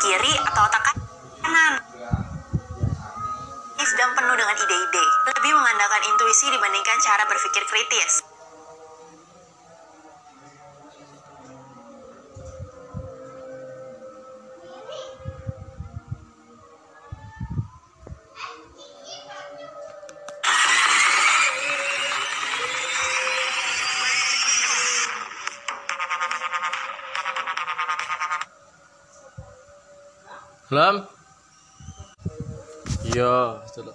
kiri atau otak kanan. Sedang penuh dengan ide-ide, lebih mengandalkan intuisi dibandingkan cara berpikir kritis. Lam. Iya, betul.